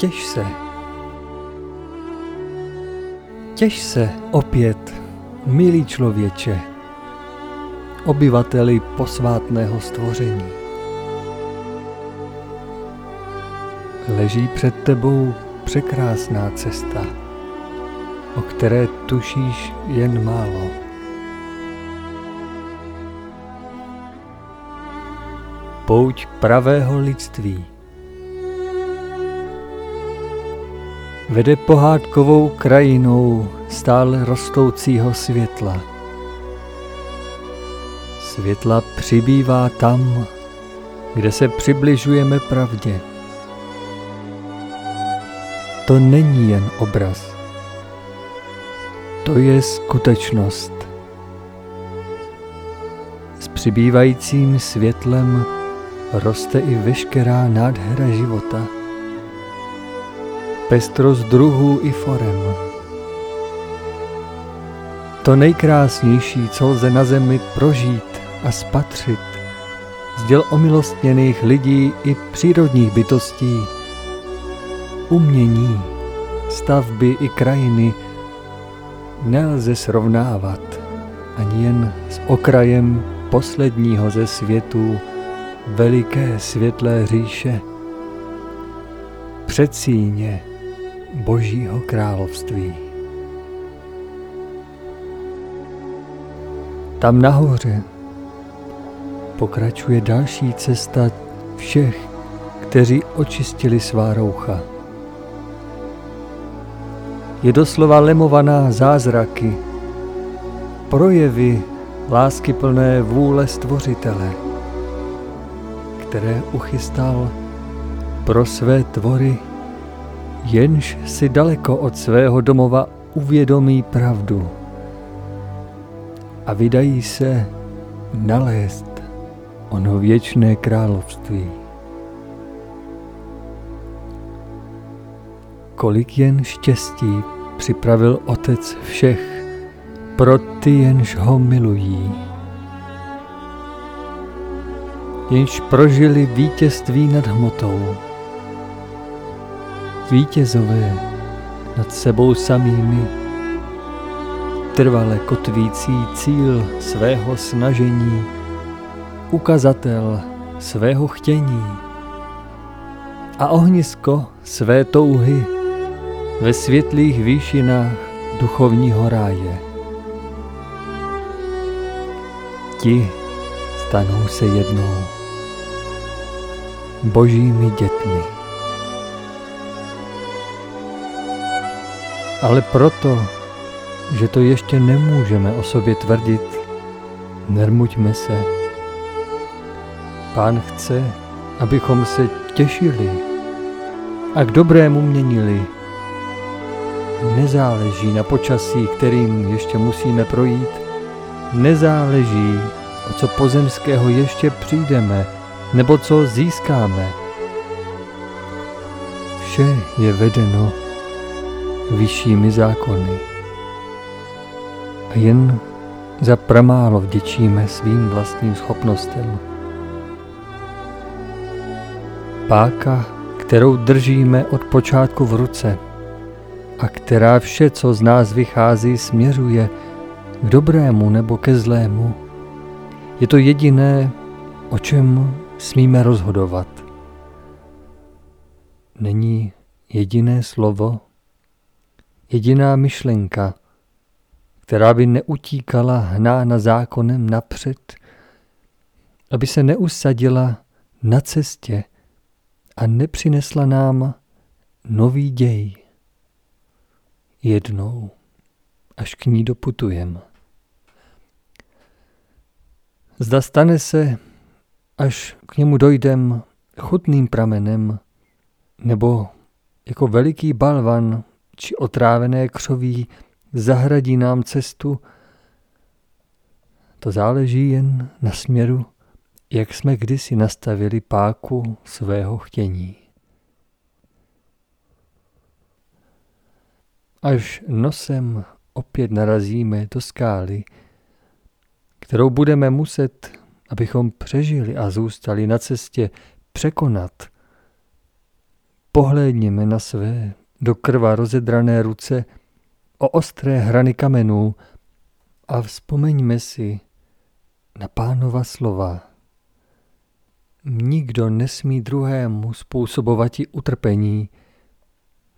Těž se. Těž se opět, milý člověče, obyvateli posvátného stvoření. Leží před tebou překrásná cesta, o které tušíš jen málo. Pouť pravého lidství vede pohádkovou krajinou stále rostoucího světla. Světla přibývá tam, kde se přibližujeme pravdě. To není jen obraz. To je skutečnost. S přibývajícím světlem roste i veškerá nádhera života. Pestrost druhů i forem. To nejkrásnější, co lze na zemi prožít, a spatřit z děl omilostněných lidí i přírodních bytostí, umění, stavby i krajiny nelze srovnávat ani jen s okrajem posledního ze světů veliké světlé říše, předsíně Božího království. Tam nahoře pokračuje další cesta všech, kteří očistili svá roucha. Je doslova lemovaná zázraky, projevy lásky plné vůle Stvořitele, které uchystal pro své tvory, jenž si daleko od svého domova uvědomí pravdu a vydají se nalézt ono věčné království. Kolik jen štěstí připravil Otec všech pro ty, jenž ho milují. Jenž prožili vítězství nad hmotou. Vítězové nad sebou samými, trvale kotvící cíl svého snažení ukazatel svého chtění a ohnisko své touhy ve světlých výšinách duchovního ráje. Ti stanou se jednou božími dětmi. Ale proto, že to ještě nemůžeme o sobě tvrdit, nermuďme se Pán chce, abychom se těšili a k dobrému měnili. Nezáleží na počasí, kterým ještě musíme projít, nezáleží, o co pozemského ještě přijdeme, nebo co získáme. Vše je vedeno vyššími zákony. A jen za pramálo vděčíme svým vlastním schopnostem páka, kterou držíme od počátku v ruce a která vše, co z nás vychází, směřuje k dobrému nebo ke zlému. Je to jediné, o čem smíme rozhodovat. Není jediné slovo, jediná myšlenka, která by neutíkala hnána zákonem napřed, aby se neusadila na cestě, a nepřinesla nám nový děj. Jednou, až k ní doputujem. Zda stane se, až k němu dojdem chutným pramenem, nebo jako veliký balvan či otrávené křoví zahradí nám cestu, to záleží jen na směru, jak jsme kdysi nastavili páku svého chtění. Až nosem opět narazíme do skály, kterou budeme muset, abychom přežili a zůstali na cestě, překonat, pohlédněme na své do krva rozedrané ruce o ostré hrany kamenů a vzpomeňme si na pánova slova. Nikdo nesmí druhému způsobovat utrpení,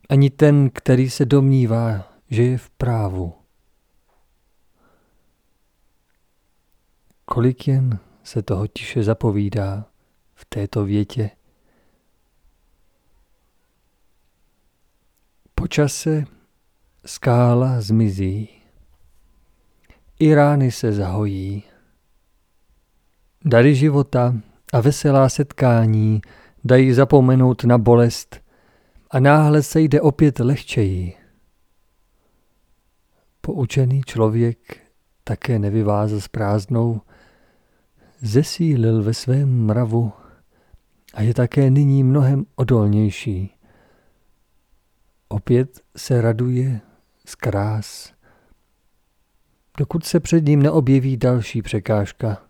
ani ten, který se domnívá, že je v právu. Kolik jen se toho tiše zapovídá v této větě. Po čase skála zmizí, i rány se zahojí. Dary života a veselá setkání dají zapomenout na bolest a náhle se jde opět lehčeji. Poučený člověk také nevyvázl s prázdnou, zesílil ve svém mravu a je také nyní mnohem odolnější. Opět se raduje z krás, dokud se před ním neobjeví další překážka.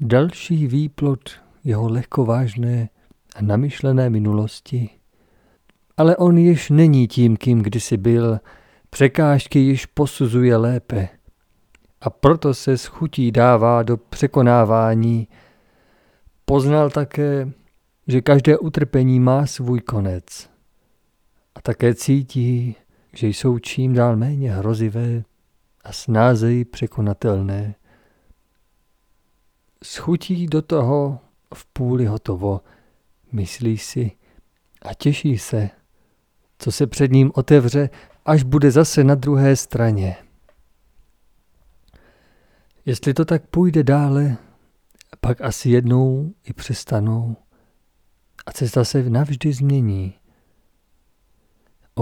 Další výplod jeho lehkovážné a namyšlené minulosti. Ale on již není tím, kým kdysi byl, překážky již posuzuje lépe a proto se s chutí dává do překonávání. Poznal také, že každé utrpení má svůj konec a také cítí, že jsou čím dál méně hrozivé a snázeji překonatelné. Schutí do toho v půli hotovo, myslí si a těší se, co se před ním otevře, až bude zase na druhé straně. Jestli to tak půjde dále, pak asi jednou i přestanou a cesta se navždy změní.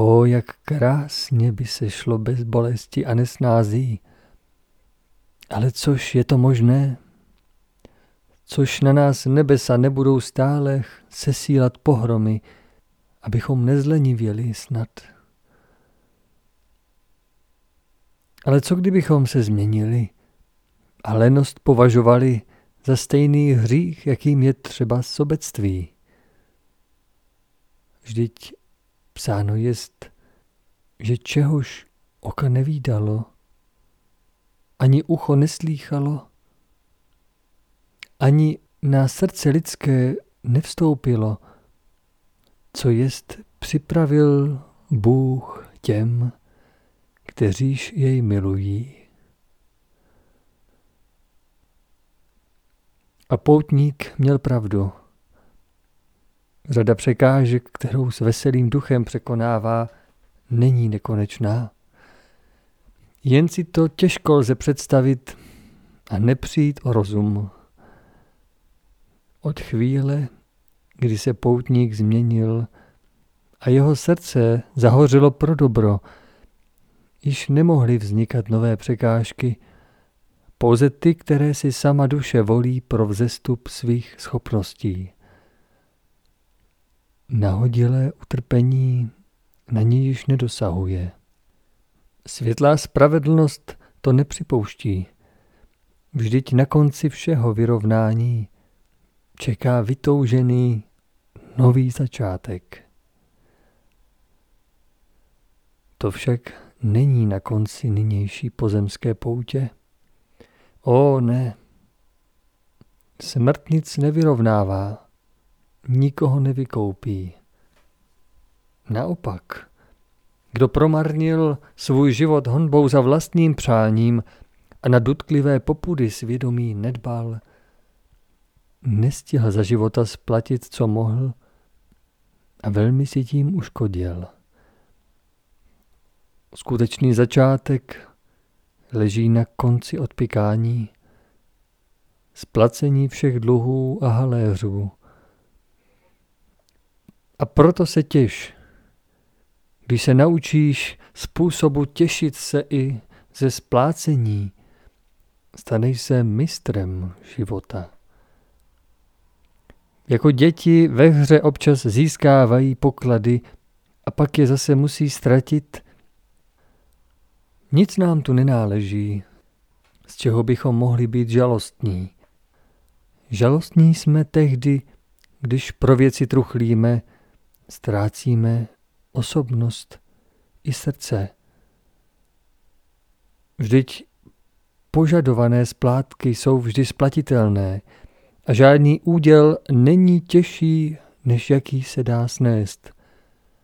O, jak krásně by se šlo bez bolesti a nesnází. Ale což je to možné? Což na nás nebesa nebudou stále sesílat pohromy, abychom nezlenivěli snad. Ale co kdybychom se změnili a lenost považovali za stejný hřích, jakým je třeba sobectví? Vždyť Psáno jest, že čehož oka nevídalo, ani ucho neslýchalo, ani na srdce lidské nevstoupilo, co jest připravil Bůh těm, kteříž jej milují. A poutník měl pravdu. Řada překážek, kterou s veselým duchem překonává, není nekonečná. Jen si to těžko lze představit a nepřijít o rozum. Od chvíle, kdy se poutník změnil a jeho srdce zahořelo pro dobro, již nemohly vznikat nové překážky, pouze ty, které si sama duše volí pro vzestup svých schopností nahodilé utrpení na ní již nedosahuje. Světlá spravedlnost to nepřipouští. Vždyť na konci všeho vyrovnání čeká vytoužený nový začátek. To však není na konci nynější pozemské poutě. O ne, smrt nic nevyrovnává nikoho nevykoupí. Naopak, kdo promarnil svůj život honbou za vlastním přáním a na dotklivé popudy svědomí nedbal, nestihl za života splatit, co mohl a velmi si tím uškodil. Skutečný začátek leží na konci odpikání, splacení všech dluhů a haléřů, a proto se těš. Když se naučíš způsobu těšit se i ze splácení, staneš se mistrem života. Jako děti ve hře občas získávají poklady a pak je zase musí ztratit. Nic nám tu nenáleží, z čeho bychom mohli být žalostní. Žalostní jsme tehdy, když pro věci truchlíme, ztrácíme osobnost i srdce. Vždyť požadované splátky jsou vždy splatitelné a žádný úděl není těžší, než jaký se dá snést.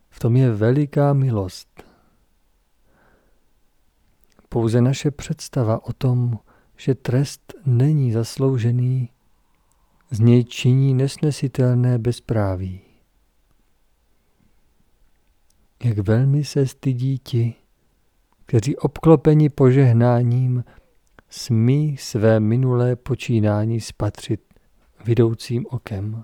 V tom je veliká milost. Pouze naše představa o tom, že trest není zasloužený, z něj činí nesnesitelné bezpráví. Jak velmi se stydí ti, kteří obklopeni požehnáním smí své minulé počínání spatřit vidoucím okem.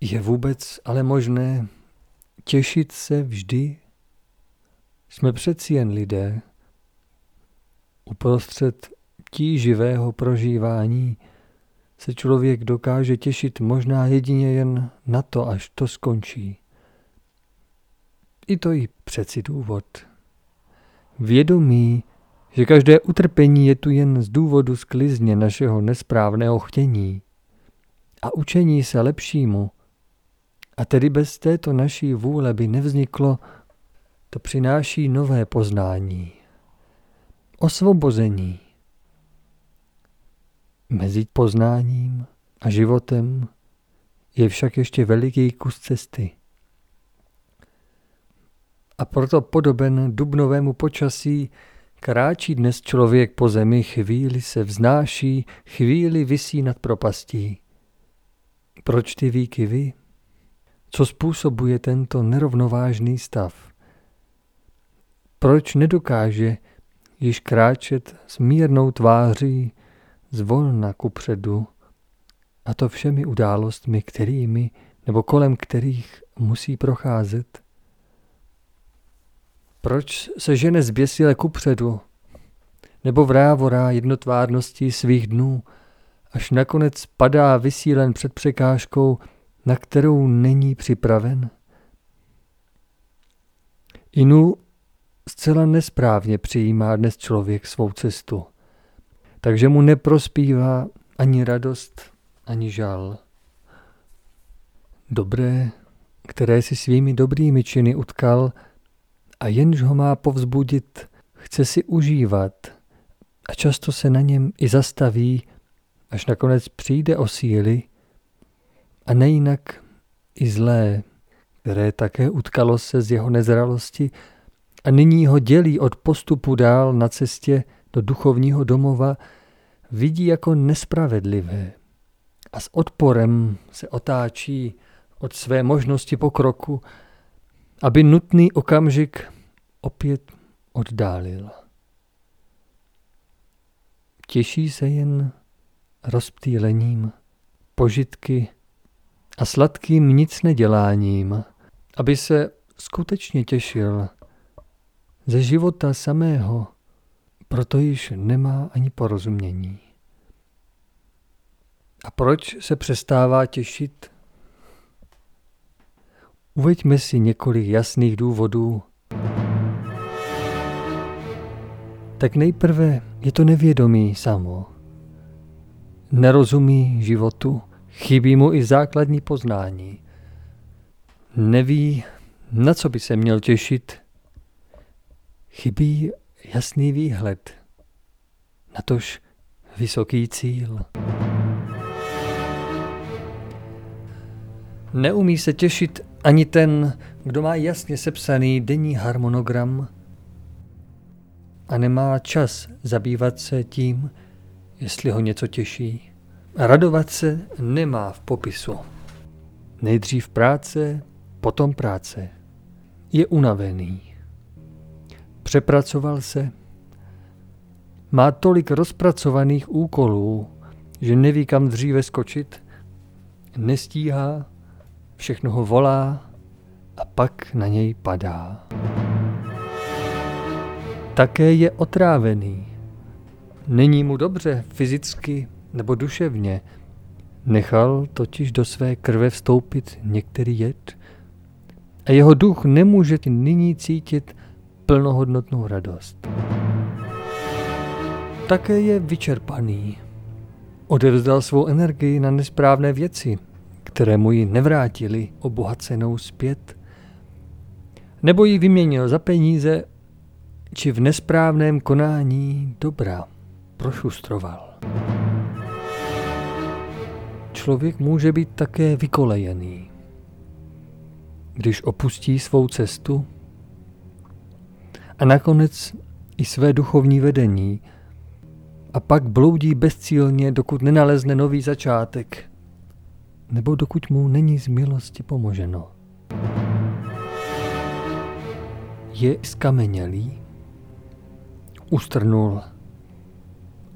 Je vůbec ale možné těšit se vždy? Jsme přeci jen lidé. Uprostřed tíživého prožívání se člověk dokáže těšit možná jedině jen na to, až to skončí. I to je přeci důvod. Vědomí, že každé utrpení je tu jen z důvodu sklizně našeho nesprávného chtění a učení se lepšímu, a tedy bez této naší vůle by nevzniklo, to přináší nové poznání, osvobození. Mezi poznáním a životem je však ještě veliký kus cesty. A proto podoben dubnovému počasí kráčí dnes člověk po zemi, chvíli se vznáší, chvíli visí nad propastí. Proč ty výkyvy? Co způsobuje tento nerovnovážný stav? Proč nedokáže již kráčet s mírnou tváří zvolna kupředu, a to všemi událostmi, kterými nebo kolem kterých musí procházet? Proč se žene zběsile kupředu, nebo vrávorá jednotvárností svých dnů, až nakonec padá vysílen před překážkou, na kterou není připraven? Inu zcela nesprávně přijímá dnes člověk svou cestu, takže mu neprospívá ani radost, ani žal. Dobré, které si svými dobrými činy utkal, a jenž ho má povzbudit, chce si užívat a často se na něm i zastaví, až nakonec přijde o síly a nejinak i zlé, které také utkalo se z jeho nezralosti a nyní ho dělí od postupu dál na cestě do duchovního domova, vidí jako nespravedlivé a s odporem se otáčí od své možnosti pokroku aby nutný okamžik opět oddálil. Těší se jen rozptýlením, požitky a sladkým nic neděláním, aby se skutečně těšil ze života samého, proto již nemá ani porozumění. A proč se přestává těšit Uveďme si několik jasných důvodů. Tak nejprve je to nevědomí samo. Nerozumí životu, chybí mu i základní poznání. Neví, na co by se měl těšit. Chybí jasný výhled, natož vysoký cíl. Neumí se těšit ani ten, kdo má jasně sepsaný denní harmonogram a nemá čas zabývat se tím, jestli ho něco těší. Radovat se nemá v popisu. Nejdřív práce, potom práce. Je unavený. Přepracoval se. Má tolik rozpracovaných úkolů, že neví, kam dříve skočit. Nestíhá všechno ho volá a pak na něj padá. Také je otrávený. Není mu dobře fyzicky nebo duševně. Nechal totiž do své krve vstoupit některý jed a jeho duch nemůže nyní cítit plnohodnotnou radost. Také je vyčerpaný. Odevzdal svou energii na nesprávné věci – které mu ji nevrátili obohacenou zpět, nebo ji vyměnil za peníze, či v nesprávném konání dobra prošustroval. Člověk může být také vykolejený. Když opustí svou cestu a nakonec i své duchovní vedení a pak bloudí bezcílně, dokud nenalezne nový začátek, nebo dokud mu není z milosti pomoženo. Je skamenělý, ustrnul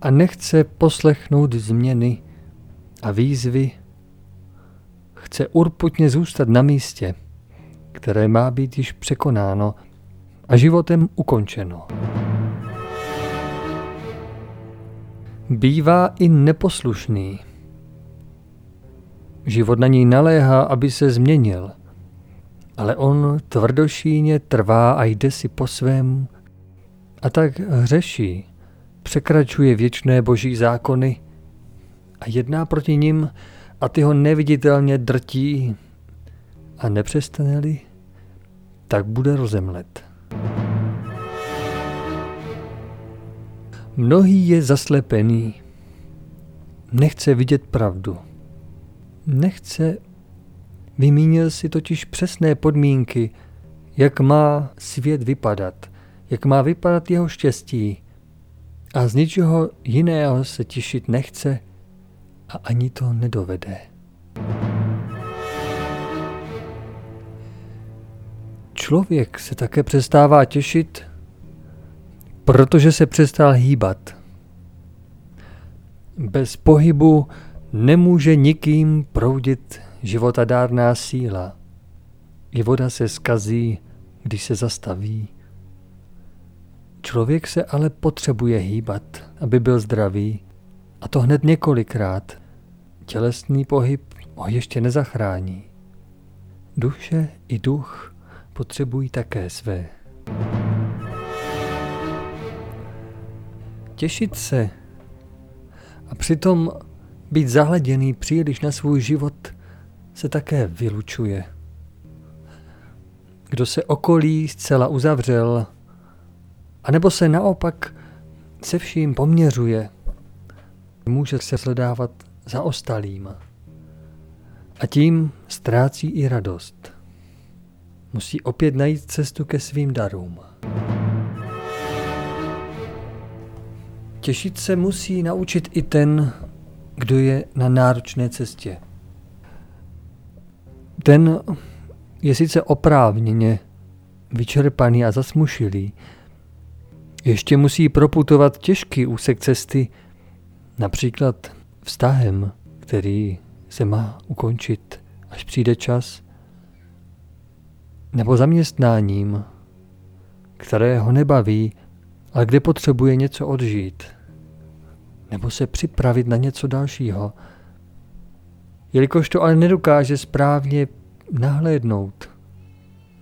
a nechce poslechnout změny a výzvy, chce urputně zůstat na místě, které má být již překonáno a životem ukončeno. Bývá i neposlušný. Život na něj naléhá, aby se změnil, ale on tvrdošíně trvá a jde si po svém a tak hřeší, překračuje věčné boží zákony a jedná proti nim a ty ho neviditelně drtí a nepřestane-li, tak bude rozemlet. Mnohý je zaslepený, nechce vidět pravdu. Nechce, vymínil si totiž přesné podmínky, jak má svět vypadat, jak má vypadat jeho štěstí a z ničeho jiného se těšit nechce a ani to nedovede. Člověk se také přestává těšit, protože se přestal hýbat. Bez pohybu nemůže nikým proudit životadárná síla. I voda se skazí, když se zastaví. Člověk se ale potřebuje hýbat, aby byl zdravý, a to hned několikrát. Tělesný pohyb ho ještě nezachrání. Duše i duch potřebují také své. Těšit se a přitom být zahleděný příliš na svůj život se také vylučuje. Kdo se okolí zcela uzavřel, anebo se naopak se vším poměřuje, může se sledávat za ostalým. A tím ztrácí i radost. Musí opět najít cestu ke svým darům. Těšit se musí naučit i ten, kdo je na náročné cestě. Ten je sice oprávněně vyčerpaný a zasmušilý, ještě musí proputovat těžký úsek cesty, například vztahem, který se má ukončit, až přijde čas, nebo zaměstnáním, které ho nebaví, ale kde potřebuje něco odžít, nebo se připravit na něco dalšího, jelikož to ale nedokáže správně nahlédnout,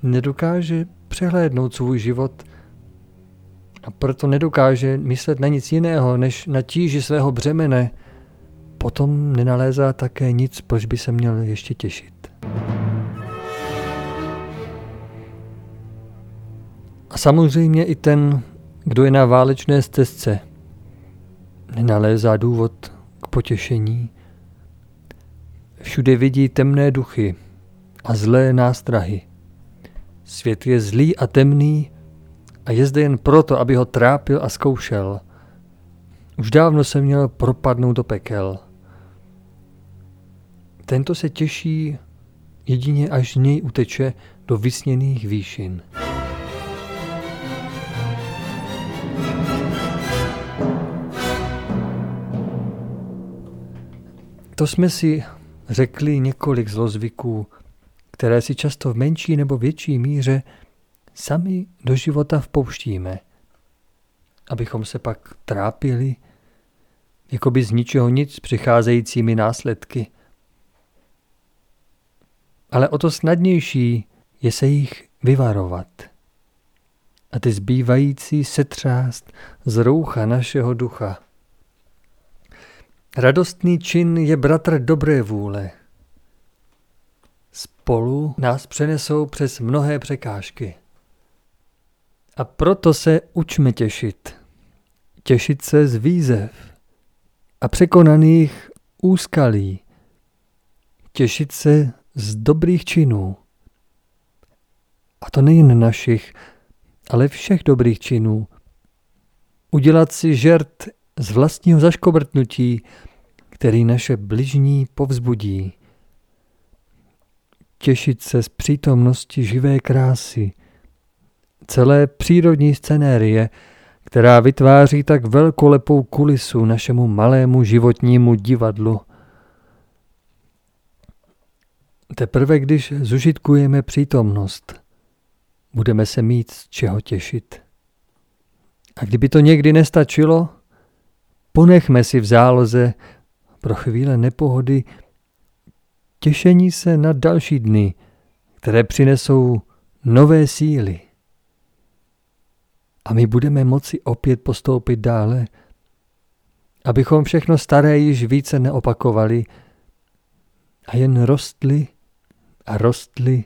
nedokáže přehlédnout svůj život a proto nedokáže myslet na nic jiného, než na tíži svého břemene, potom nenalézá také nic, proč by se měl ještě těšit. A samozřejmě i ten, kdo je na válečné stezce, nenalézá důvod k potěšení. Všude vidí temné duchy a zlé nástrahy. Svět je zlý a temný a je zde jen proto, aby ho trápil a zkoušel. Už dávno se měl propadnout do pekel. Tento se těší jedině až z něj uteče do vysněných výšin. To jsme si řekli několik zlozvyků, které si často v menší nebo větší míře sami do života vpouštíme, abychom se pak trápili, jako by z ničeho nic přicházejícími následky. Ale o to snadnější je se jich vyvarovat a ty zbývající setřást z roucha našeho ducha. Radostný čin je bratr dobré vůle. spolu nás přenesou přes mnohé překážky. A proto se učme těšit. Těšit se z výzev a překonaných úskalí. Těšit se z dobrých činů. A to nejen našich, ale všech dobrých činů. Udělat si žert z vlastního zaškobrtnutí, který naše bližní povzbudí. Těšit se z přítomnosti živé krásy, celé přírodní scenérie, která vytváří tak velkolepou kulisu našemu malému životnímu divadlu. Teprve když zužitkujeme přítomnost, budeme se mít z čeho těšit. A kdyby to někdy nestačilo, ponechme si v záloze pro chvíle nepohody těšení se na další dny, které přinesou nové síly. A my budeme moci opět postoupit dále, abychom všechno staré již více neopakovali a jen rostli a rostli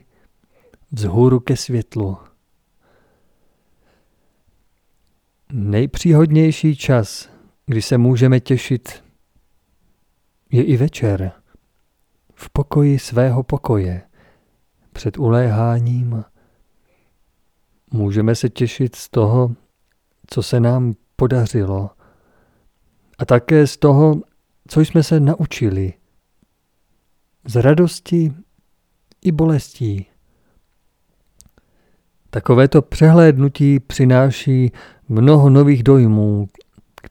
vzhůru ke světlu. Nejpříhodnější čas, kdy se můžeme těšit, je i večer, v pokoji svého pokoje, před uléháním. Můžeme se těšit z toho, co se nám podařilo, a také z toho, co jsme se naučili. Z radosti i bolestí. Takovéto přehlédnutí přináší mnoho nových dojmů,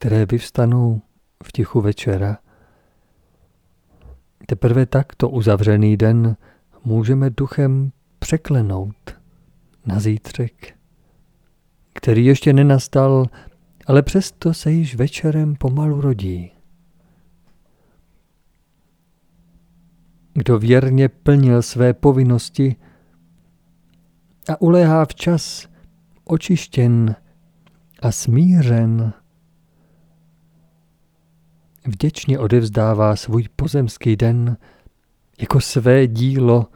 které vyvstanou v tichu večera. Teprve takto uzavřený den můžeme duchem překlenout na zítřek, který ještě nenastal, ale přesto se již večerem pomalu rodí. Kdo věrně plnil své povinnosti a uléhá včas, očištěn a smířen, vděčně odevzdává svůj pozemský den jako své dílo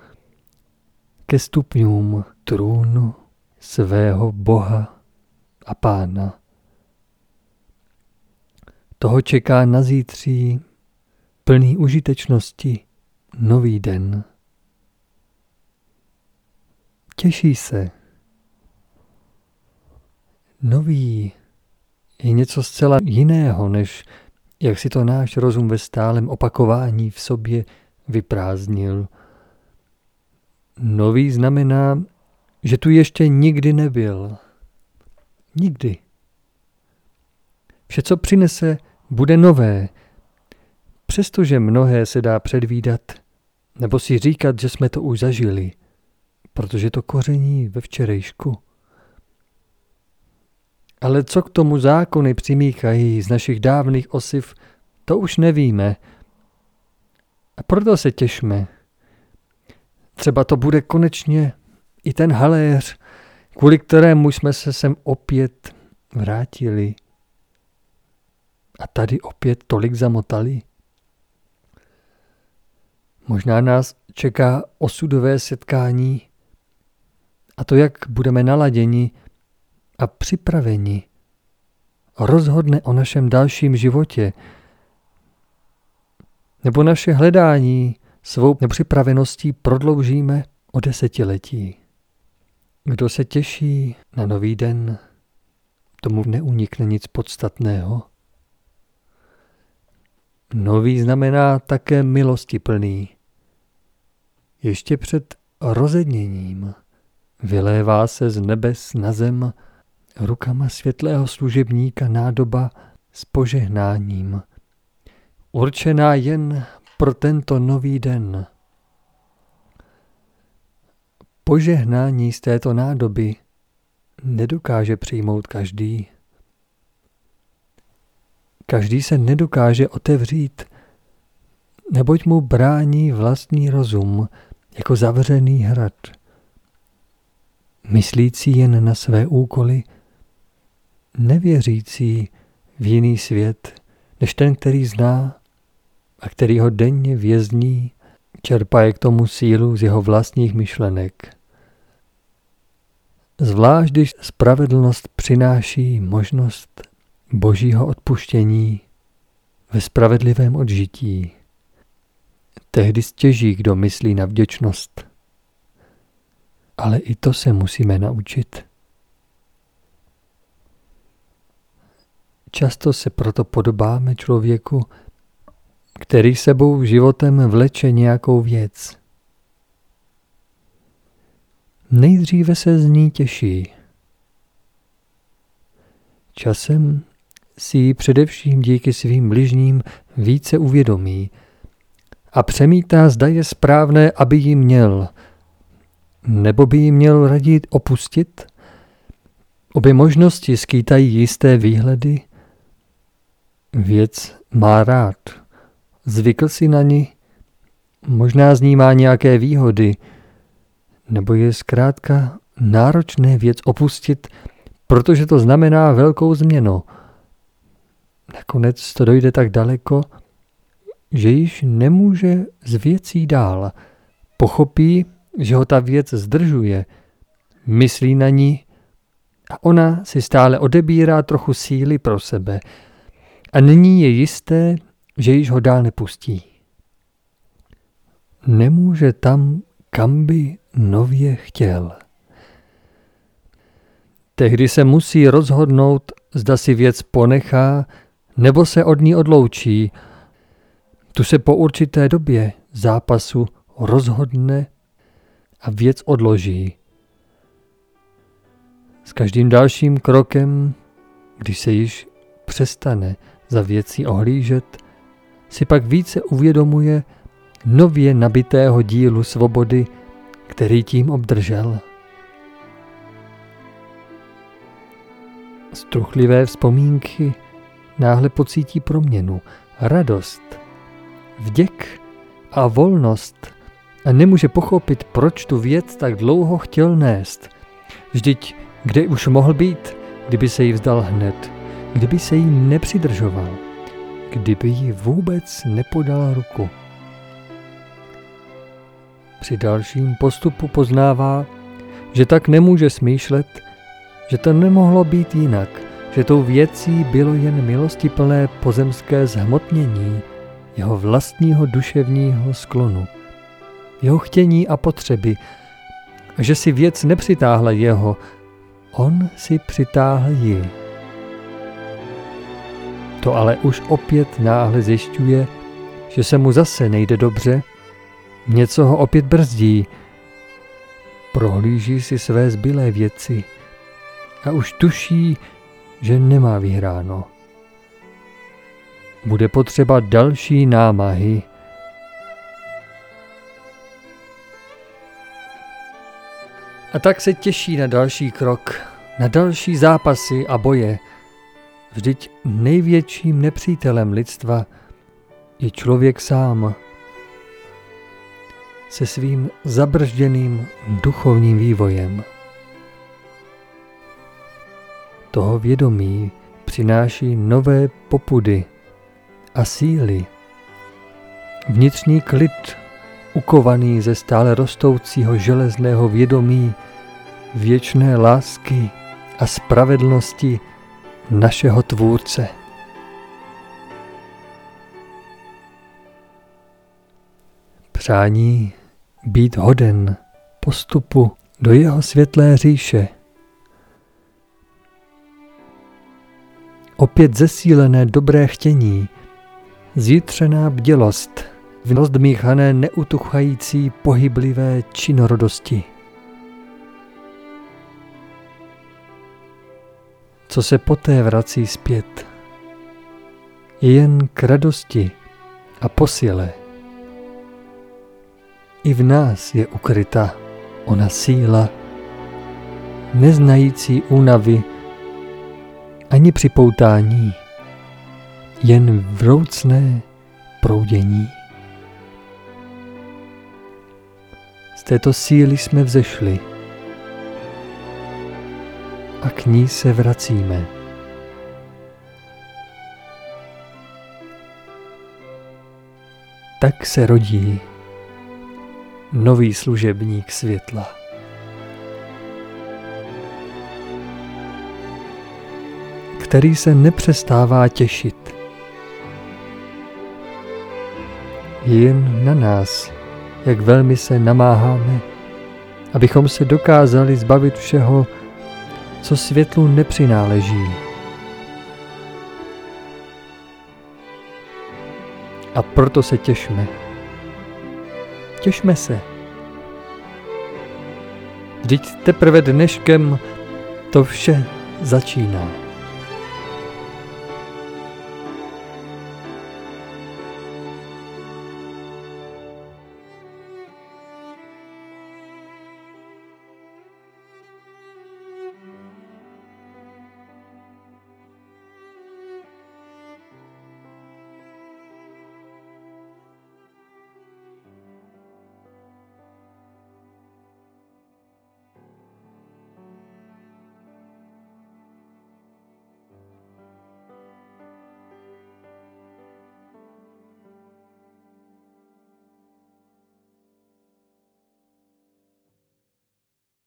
ke stupňům trůnu svého Boha a Pána. Toho čeká na zítří plný užitečnosti nový den. Těší se. Nový je něco zcela jiného, než jak si to náš rozum ve stálem opakování v sobě vyprázdnil. Nový znamená, že tu ještě nikdy nebyl. Nikdy. Vše, co přinese, bude nové, přestože mnohé se dá předvídat, nebo si říkat, že jsme to už zažili, protože to koření ve včerejšku. Ale co k tomu zákony přimíchají z našich dávných osiv, to už nevíme. A proto se těšme. Třeba to bude konečně i ten haléř, kvůli kterému jsme se sem opět vrátili. A tady opět tolik zamotali. Možná nás čeká osudové setkání a to, jak budeme naladěni a připraveni, rozhodne o našem dalším životě, nebo naše hledání svou nepřipraveností prodloužíme o desetiletí. Kdo se těší na nový den, tomu neunikne nic podstatného. Nový znamená také milosti plný. Ještě před rozedněním vylévá se z nebes na zem rukama světlého služebníka nádoba s požehnáním, určená jen pro tento nový den. Požehnání z této nádoby nedokáže přijmout každý. Každý se nedokáže otevřít, neboť mu brání vlastní rozum jako zavřený hrad. Myslící jen na své úkoly, nevěřící v jiný svět, než ten, který zná a který ho denně vězní Čerpaje k tomu sílu z jeho vlastních myšlenek. Zvlášť když spravedlnost přináší možnost božího odpuštění ve spravedlivém odžití. Tehdy stěží, kdo myslí na vděčnost. Ale i to se musíme naučit. Často se proto podobáme člověku, který sebou životem vleče nějakou věc. Nejdříve se z ní těší. Časem si ji především díky svým bližním více uvědomí a přemítá, zda je správné, aby ji měl, nebo by ji měl raději opustit. Obě možnosti skýtají jisté výhledy. Věc má rád, zvykl si na ní, možná z ní má nějaké výhody, nebo je zkrátka náročné věc opustit, protože to znamená velkou změnu. Nakonec to dojde tak daleko, že již nemůže z věcí dál. Pochopí, že ho ta věc zdržuje, myslí na ní a ona si stále odebírá trochu síly pro sebe a nyní je jisté, že již ho dál nepustí. Nemůže tam, kam by nově chtěl. Tehdy se musí rozhodnout, zda si věc ponechá, nebo se od ní odloučí. Tu se po určité době zápasu rozhodne a věc odloží. S každým dalším krokem, když se již přestane za věcí ohlížet, si pak více uvědomuje nově nabitého dílu svobody, který tím obdržel. Struchlivé vzpomínky náhle pocítí proměnu, radost, vděk a volnost a nemůže pochopit, proč tu věc tak dlouho chtěl nést. Vždyť kde už mohl být, kdyby se jí vzdal hned, kdyby se jí nepřidržoval, kdyby jí vůbec nepodal ruku. Při dalším postupu poznává, že tak nemůže smýšlet, že to nemohlo být jinak, že tou věcí bylo jen milostiplné pozemské zhmotnění jeho vlastního duševního sklonu, jeho chtění a potřeby, a že si věc nepřitáhla jeho, on si přitáhl ji. To ale už opět náhle zjišťuje, že se mu zase nejde dobře, něco ho opět brzdí, prohlíží si své zbylé věci a už tuší, že nemá vyhráno. Bude potřeba další námahy. A tak se těší na další krok, na další zápasy a boje. Vždyť největším nepřítelem lidstva je člověk sám se svým zabržděným duchovním vývojem. Toho vědomí přináší nové popudy a síly. Vnitřní klid, ukovaný ze stále rostoucího železného vědomí, věčné lásky a spravedlnosti našeho Tvůrce. Přání být hoden postupu do jeho světlé říše. Opět zesílené dobré chtění, zítřená bdělost, vnost míchané neutuchající pohyblivé činorodosti. Co se poté vrací zpět, je jen k radosti a posile. I v nás je ukryta ona síla, neznající únavy ani připoutání, jen vroucné proudění. Z této síly jsme vzešli a k ní se vracíme. Tak se rodí nový služebník světla. Který se nepřestává těšit. Jen na nás, jak velmi se namáháme, abychom se dokázali zbavit všeho, co světlu nepřináleží. A proto se těšme. Těšme se. Vždyť teprve dneškem to vše začíná.